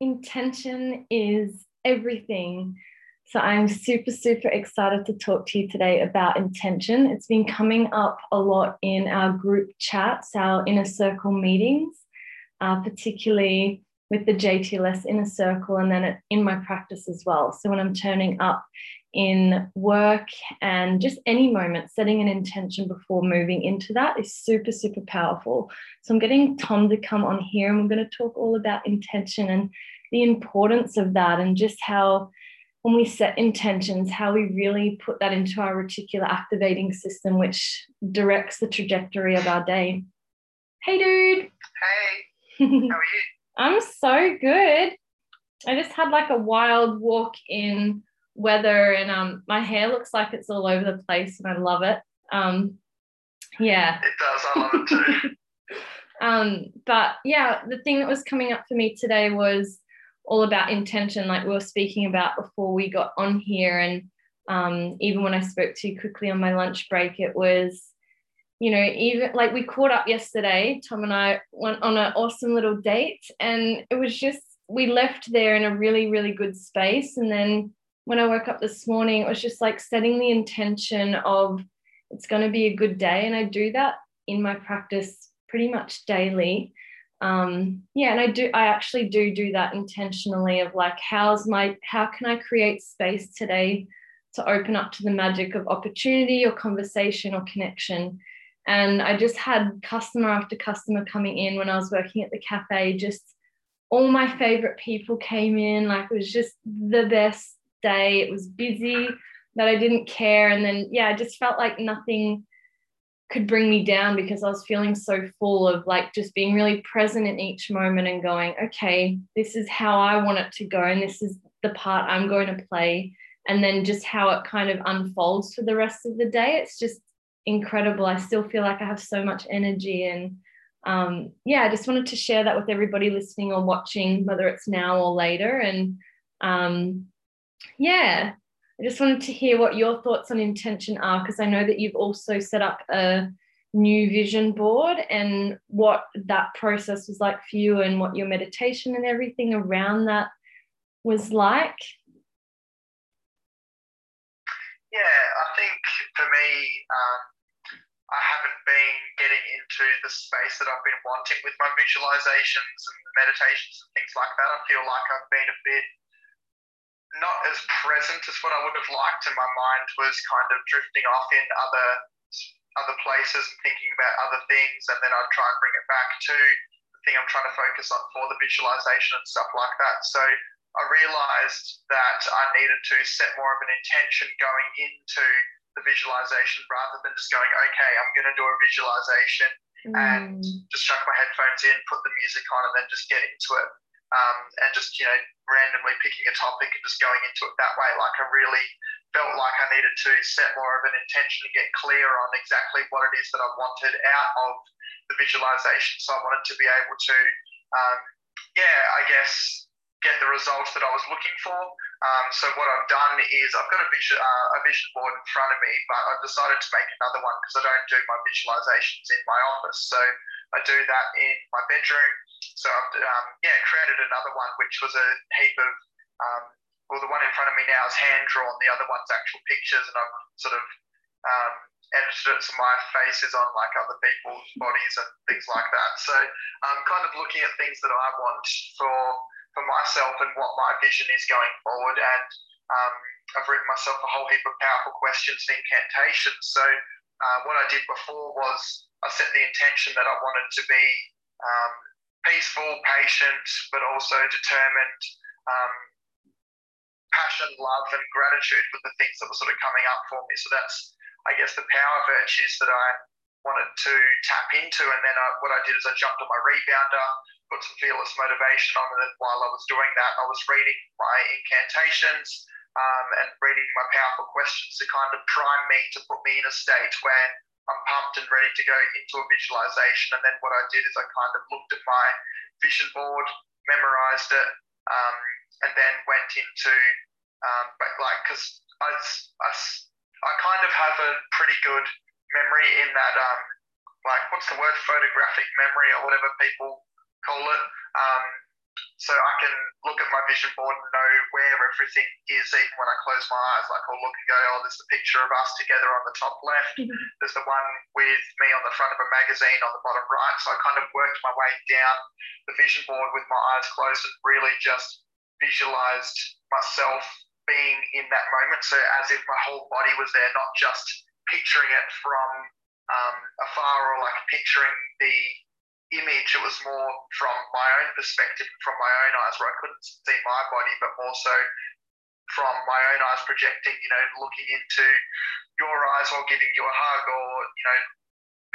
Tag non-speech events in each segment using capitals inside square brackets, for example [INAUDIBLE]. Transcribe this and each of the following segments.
intention is everything. So I'm super, super excited to talk to you today about intention. It's been coming up a lot in our group chats, our inner circle meetings, uh, particularly with the JTLS inner circle, and then in my practice as well. So when I'm turning up in work and just any moment, setting an intention before moving into that is super, super powerful. So I'm getting Tom to come on here, and we're going to talk all about intention and the importance of that, and just how when we set intentions, how we really put that into our reticular activating system, which directs the trajectory of our day. Hey, dude. Hey. How are you? I'm so good. I just had like a wild walk in weather, and um, my hair looks like it's all over the place, and I love it. Um, yeah. It does. I love it too. [LAUGHS] um, but yeah, the thing that was coming up for me today was all about intention, like we were speaking about before we got on here. And um, even when I spoke to you quickly on my lunch break, it was, you know, even like we caught up yesterday, Tom and I went on an awesome little date, and it was just, we left there in a really, really good space. And then when I woke up this morning, it was just like setting the intention of it's going to be a good day. And I do that in my practice pretty much daily um yeah and i do i actually do do that intentionally of like how's my how can i create space today to open up to the magic of opportunity or conversation or connection and i just had customer after customer coming in when i was working at the cafe just all my favorite people came in like it was just the best day it was busy but i didn't care and then yeah i just felt like nothing could bring me down because I was feeling so full of like just being really present in each moment and going, okay, this is how I want it to go, and this is the part I'm going to play. And then just how it kind of unfolds for the rest of the day. It's just incredible. I still feel like I have so much energy. And um, yeah, I just wanted to share that with everybody listening or watching, whether it's now or later. And um, yeah, I just wanted to hear what your thoughts on intention are, because I know that you've also set up a new vision board and what that process was like for you and what your meditation and everything around that was like. Yeah, I think for me, um, I haven't been getting into the space that I've been wanting with my visualizations and meditations and things like that. I feel like I've been a bit not as present as what I would have liked, and my mind was kind of drifting off in other other places and thinking about other things, and then I'd try and bring it back to the thing I'm trying to focus on for the visualization and stuff like that. So I realized that I needed to set more of an intention going into the visualization rather than just going, okay, I'm going to do a visualization mm. and just chuck my headphones in, put the music on, and then just get into it um, and just you know randomly picking a topic and just going into it that way. Like I really felt like I needed to set more of an intention and get clear on exactly what it is that I wanted out of the visualization. So I wanted to be able to, um, yeah, I guess get the results that I was looking for. Um, so what I've done is I've got a vision, uh, a vision board in front of me, but I've decided to make another one because I don't do my visualizations in my office. So I do that in my bedroom. So I've um, yeah created another one which was a heap of um, well the one in front of me now is hand drawn. The other one's actual pictures, and I've sort of um, edited it so my face is on like other people's bodies and things like that. So I'm kind of looking at things that I want for for myself and what my vision is going forward. And um, I've written myself a whole heap of powerful questions and incantations. So uh, what I did before was I set the intention that I wanted to be um, peaceful, patient, but also determined. Um, passion, love, and gratitude were the things that were sort of coming up for me. So that's, I guess, the power virtues that I wanted to tap into. And then I, what I did is I jumped on my rebounder, put some fearless motivation on it. While I was doing that, I was reading my incantations um, and reading my powerful questions to kind of prime me to put me in a state where I'm pumped and ready to go into a visualization. And then what I did is I kind of looked at my vision board, memorized it, um, and then went into, um, like, because I, I, I kind of have a pretty good memory in that, um, like, what's the word, photographic memory or whatever people call it. Um, so I can look at my vision board and know where everything is, even when I close my eyes. Like I'll look and go, oh, there's the picture of us together on the top left. Mm-hmm. There's the one with me on the front of a magazine on the bottom right. So I kind of worked my way down the vision board with my eyes closed and really just visualized myself being in that moment. So as if my whole body was there, not just picturing it from um, afar or like picturing the image. It was more from my own perspective, from my own eyes, where I couldn't see my body, but more so from my own eyes projecting, you know, looking into your eyes while giving you a hug, or you know,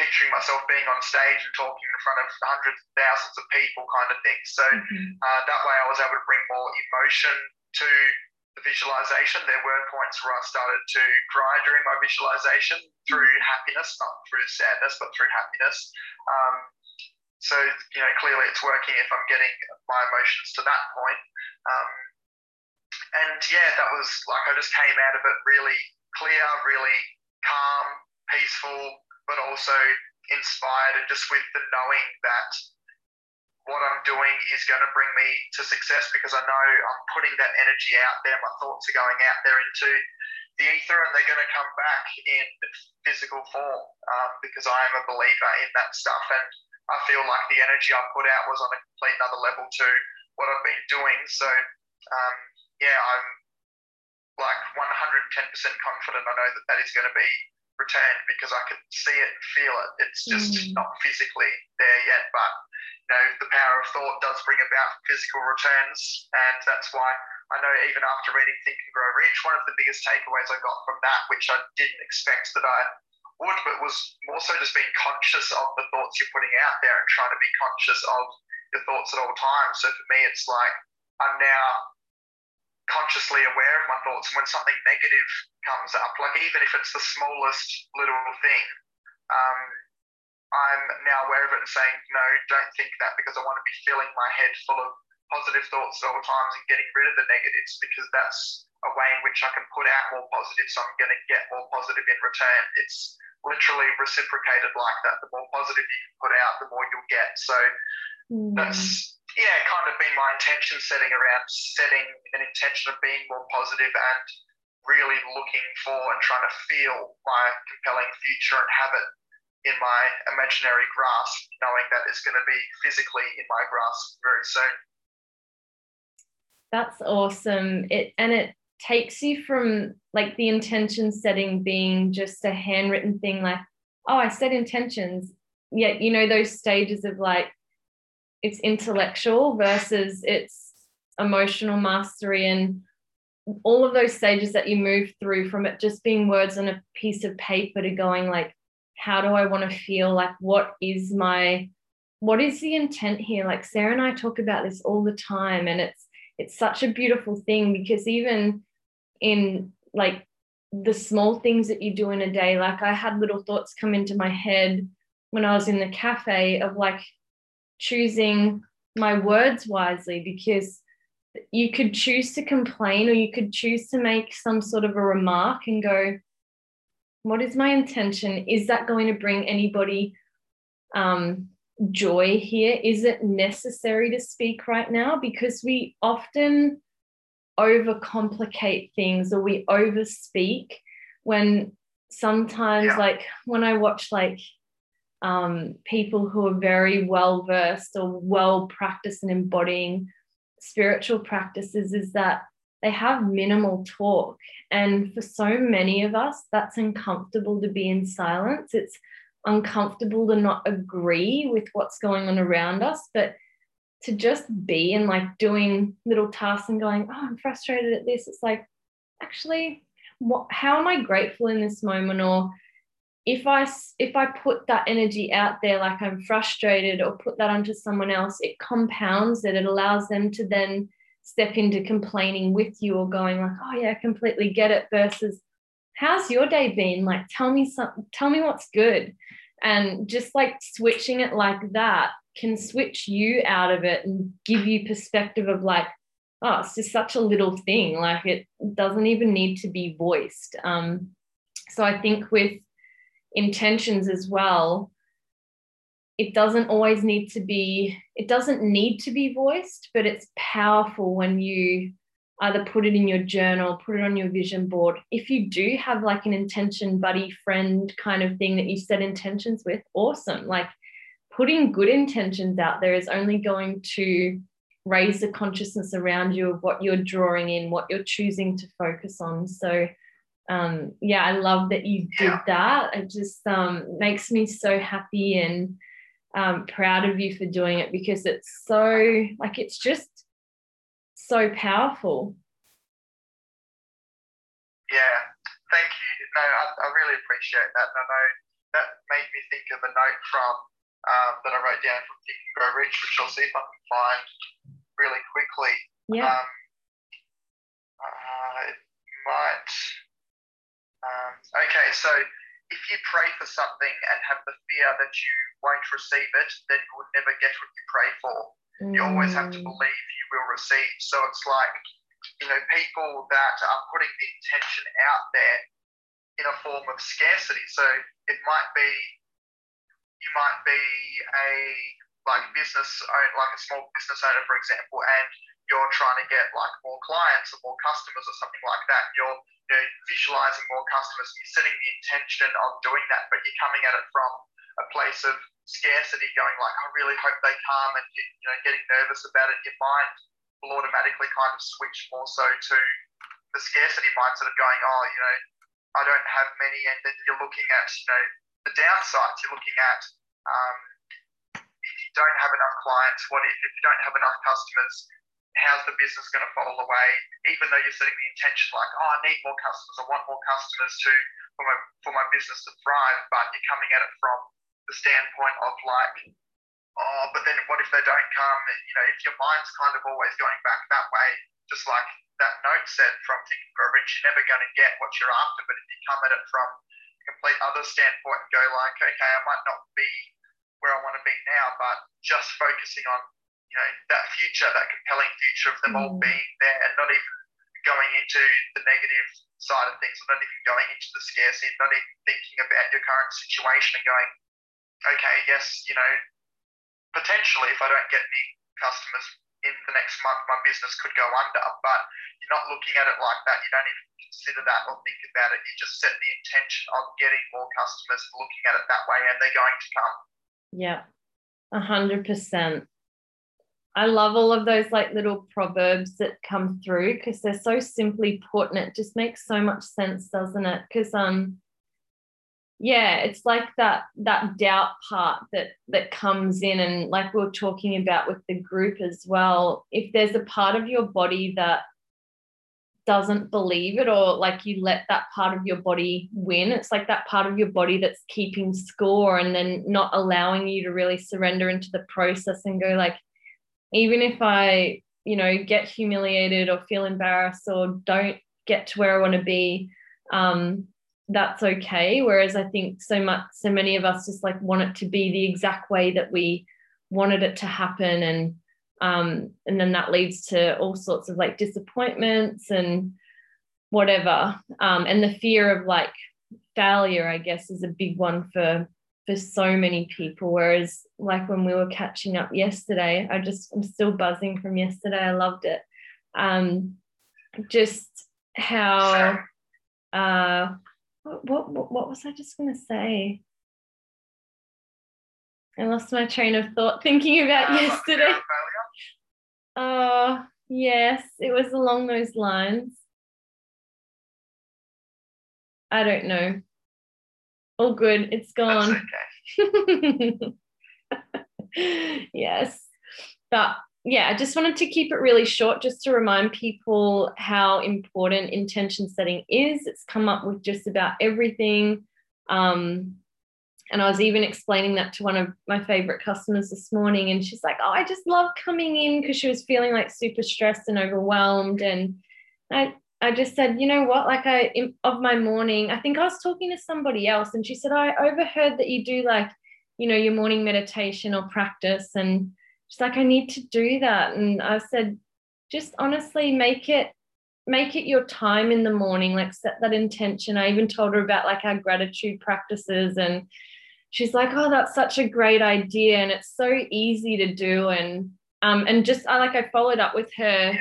picturing myself being on stage and talking in front of hundreds of thousands of people, kind of thing. So mm-hmm. uh, that way, I was able to bring more emotion to the visualization. There were points where I started to cry during my visualization through happiness, not through sadness, but through happiness. Um, so, you know, clearly it's working if I'm getting my emotions to that point. Um, and yeah, that was like I just came out of it really clear, really calm, peaceful, but also inspired and just with the knowing that what I'm doing is going to bring me to success because I know I'm putting that energy out there. My thoughts are going out there into the ether and they're going to come back in physical form um, because I am a believer in that stuff. And I feel like the energy I put out was on a complete another level to what I've been doing. So, um, yeah, I'm like 110% confident I know that that is going to be returned because I can see it and feel it. It's just mm. not physically there yet, but you know, the power of thought does bring about physical returns, and that's why I know even after reading Think and Grow Rich, one of the biggest takeaways I got from that, which I didn't expect that I would, but was more so just being conscious of the thoughts you're putting out there and trying to be conscious of your thoughts at all times. So for me, it's like I'm now consciously aware of my thoughts. And when something negative comes up, like even if it's the smallest little thing, um, I'm now aware of it and saying, no, don't think that because I want to be filling my head full of positive thoughts at all times and getting rid of the negatives because that's a way in which I can put out more positive, so I'm going to get more positive in return. It's literally reciprocated like that. The more positive you can put out, the more you'll get. So mm. that's yeah, kind of been my intention setting around setting an intention of being more positive and really looking for and trying to feel my compelling future and have it in my imaginary grasp, knowing that it's going to be physically in my grasp very soon. That's awesome. It and it takes you from like the intention setting being just a handwritten thing like oh i set intentions. Yet you know those stages of like it's intellectual versus it's emotional mastery and all of those stages that you move through from it just being words on a piece of paper to going like how do i want to feel? Like what is my what is the intent here? Like sarah and i talk about this all the time and it's it's such a beautiful thing because even in like the small things that you do in a day. Like I had little thoughts come into my head when I was in the cafe of like choosing my words wisely because you could choose to complain or you could choose to make some sort of a remark and go, What is my intention? Is that going to bring anybody um, joy here? Is it necessary to speak right now? Because we often overcomplicate things or we overspeak when sometimes yeah. like when I watch like um, people who are very well versed or well practiced in embodying spiritual practices is that they have minimal talk. And for so many of us, that's uncomfortable to be in silence. It's uncomfortable to not agree with what's going on around us. But to just be and like doing little tasks and going, oh, I'm frustrated at this. It's like, actually, what, how am I grateful in this moment? Or if I if I put that energy out there, like I'm frustrated, or put that onto someone else, it compounds it. It allows them to then step into complaining with you or going like, oh yeah, I completely get it. Versus, how's your day been? Like, tell me some, Tell me what's good. And just like switching it like that can switch you out of it and give you perspective of like, oh, it's just such a little thing. Like it doesn't even need to be voiced. Um, so I think with intentions as well, it doesn't always need to be it doesn't need to be voiced but it's powerful when you either put it in your journal put it on your vision board if you do have like an intention buddy friend kind of thing that you set intentions with awesome like putting good intentions out there is only going to raise the consciousness around you of what you're drawing in what you're choosing to focus on so um, yeah i love that you did that it just um, makes me so happy and um, proud of you for doing it because it's so like it's just so powerful. Yeah, thank you. No, I, I really appreciate that. And I know that made me think of a note from um, that I wrote down from Think and Grow Rich, which I'll see if I can find really quickly. Yeah. Um, uh, it might. Um, okay, so if you pray for something and have the fear that you won't receive it, then you will never get what you pray for. Mm. You always have to mm. believe you will receive. So it's like, you know, people that are putting the intention out there in a form of scarcity. So it might be, you might be a like business owner, like a small business owner, for example, and you're trying to get like more clients or more customers or something like that. You're you know, visualizing more customers. You're setting the intention of doing that, but you're coming at it from a place of scarcity, going like, I really hope they come, and you, you know, getting nervous about it. Your mind will automatically kind of switch more so to the scarcity mindset of going, oh, you know, I don't have many, and then you're looking at, you know, the downsides. You're looking at um, if you don't have enough clients, what if, if you don't have enough customers? how's the business going to fall away? Even though you're setting the intention like, oh, I need more customers, I want more customers to for my for my business to thrive, but you're coming at it from the standpoint of like, oh, but then what if they don't come? You know, if your mind's kind of always going back that way, just like that note said from Think and Grow Rich, you're never going to get what you're after. But if you come at it from complete other standpoint and go like, okay, I might not be where I want to be now, but just focusing on you know that future, that compelling future of them mm. all being there, and not even going into the negative side of things, not even going into the scarcity, and not even thinking about your current situation and going, okay, yes, you know, potentially if I don't get any customers in the next month, my business could go under. But you're not looking at it like that. You don't even consider that or think about it. You just set the intention of getting more customers, looking at it that way, and they're going to come. Yeah, a hundred percent. I love all of those like little proverbs that come through because they're so simply put and it just makes so much sense, doesn't it? Because um yeah, it's like that that doubt part that that comes in and like we are talking about with the group as well. If there's a part of your body that doesn't believe it or like you let that part of your body win it's like that part of your body that's keeping score and then not allowing you to really surrender into the process and go like even if I, you know, get humiliated or feel embarrassed or don't get to where I want to be, um, that's okay. Whereas I think so much, so many of us just like want it to be the exact way that we wanted it to happen, and um, and then that leads to all sorts of like disappointments and whatever. Um, and the fear of like failure, I guess, is a big one for for so many people. Whereas, like when we were catching up yesterday, I just I'm still buzzing from yesterday. I loved it. Um, just how uh, what, what what was I just gonna say? I lost my train of thought thinking about uh, yesterday. Oh yes, it was along those lines. I don't know all good. It's gone. Okay. [LAUGHS] yes. But yeah, I just wanted to keep it really short just to remind people how important intention setting is. It's come up with just about everything. Um, and I was even explaining that to one of my favorite customers this morning. And she's like, Oh, I just love coming in because she was feeling like super stressed and overwhelmed. And I, I just said, you know what, like I of my morning, I think I was talking to somebody else and she said, I overheard that you do like, you know, your morning meditation or practice. And she's like, I need to do that. And I said, just honestly make it make it your time in the morning, like set that intention. I even told her about like our gratitude practices and she's like, "Oh, that's such a great idea, and it's so easy to do." And um, and just I like I followed up with her Yeah.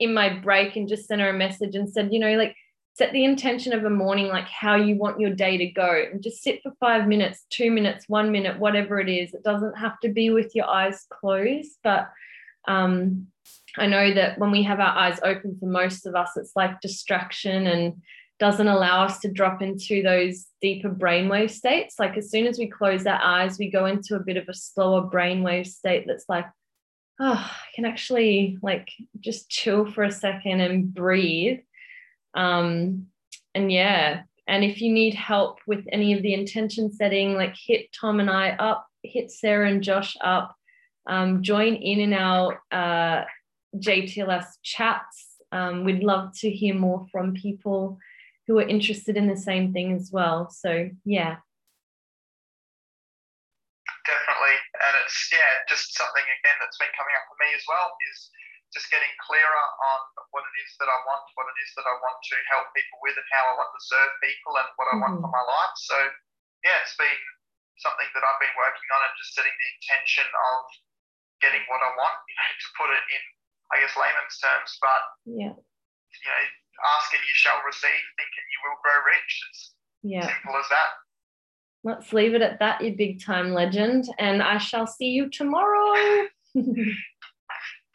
in my break and just sent her a message and said, you know, like set the intention of a morning, like how you want your day to go, and just sit for five minutes, two minutes, one minute, whatever it is. It doesn't have to be with your eyes closed, but um, I know that when we have our eyes open, for most of us, it's like distraction and doesn't allow us to drop into those deeper brainwave states. Like as soon as we close our eyes, we go into a bit of a slower brainwave state that's like, oh, I can actually like just chill for a second and breathe. Um, and yeah, and if you need help with any of the intention setting, like hit Tom and I up, hit Sarah and Josh up, um, join in in our uh, JTLS chats. Um, we'd love to hear more from people who are interested in the same thing as well. So yeah, definitely. And it's yeah, just something again that's been coming up for me as well is just getting clearer on what it is that I want, what it is that I want to help people with, and how I want to serve people, and what I want Mhm. for my life. So yeah, it's been something that I've been working on, and just setting the intention of getting what I want. [LAUGHS] You know, to put it in, I guess, layman's terms, but yeah, you know, ask and you shall receive, think and you will grow rich. It's yeah. simple as that. Let's leave it at that, you big time legend. And I shall see you tomorrow. [LAUGHS]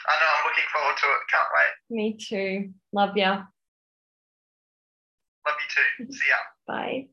I know I'm looking forward to it. Can't wait. Me too. Love ya. Love you too. [LAUGHS] See ya. Bye.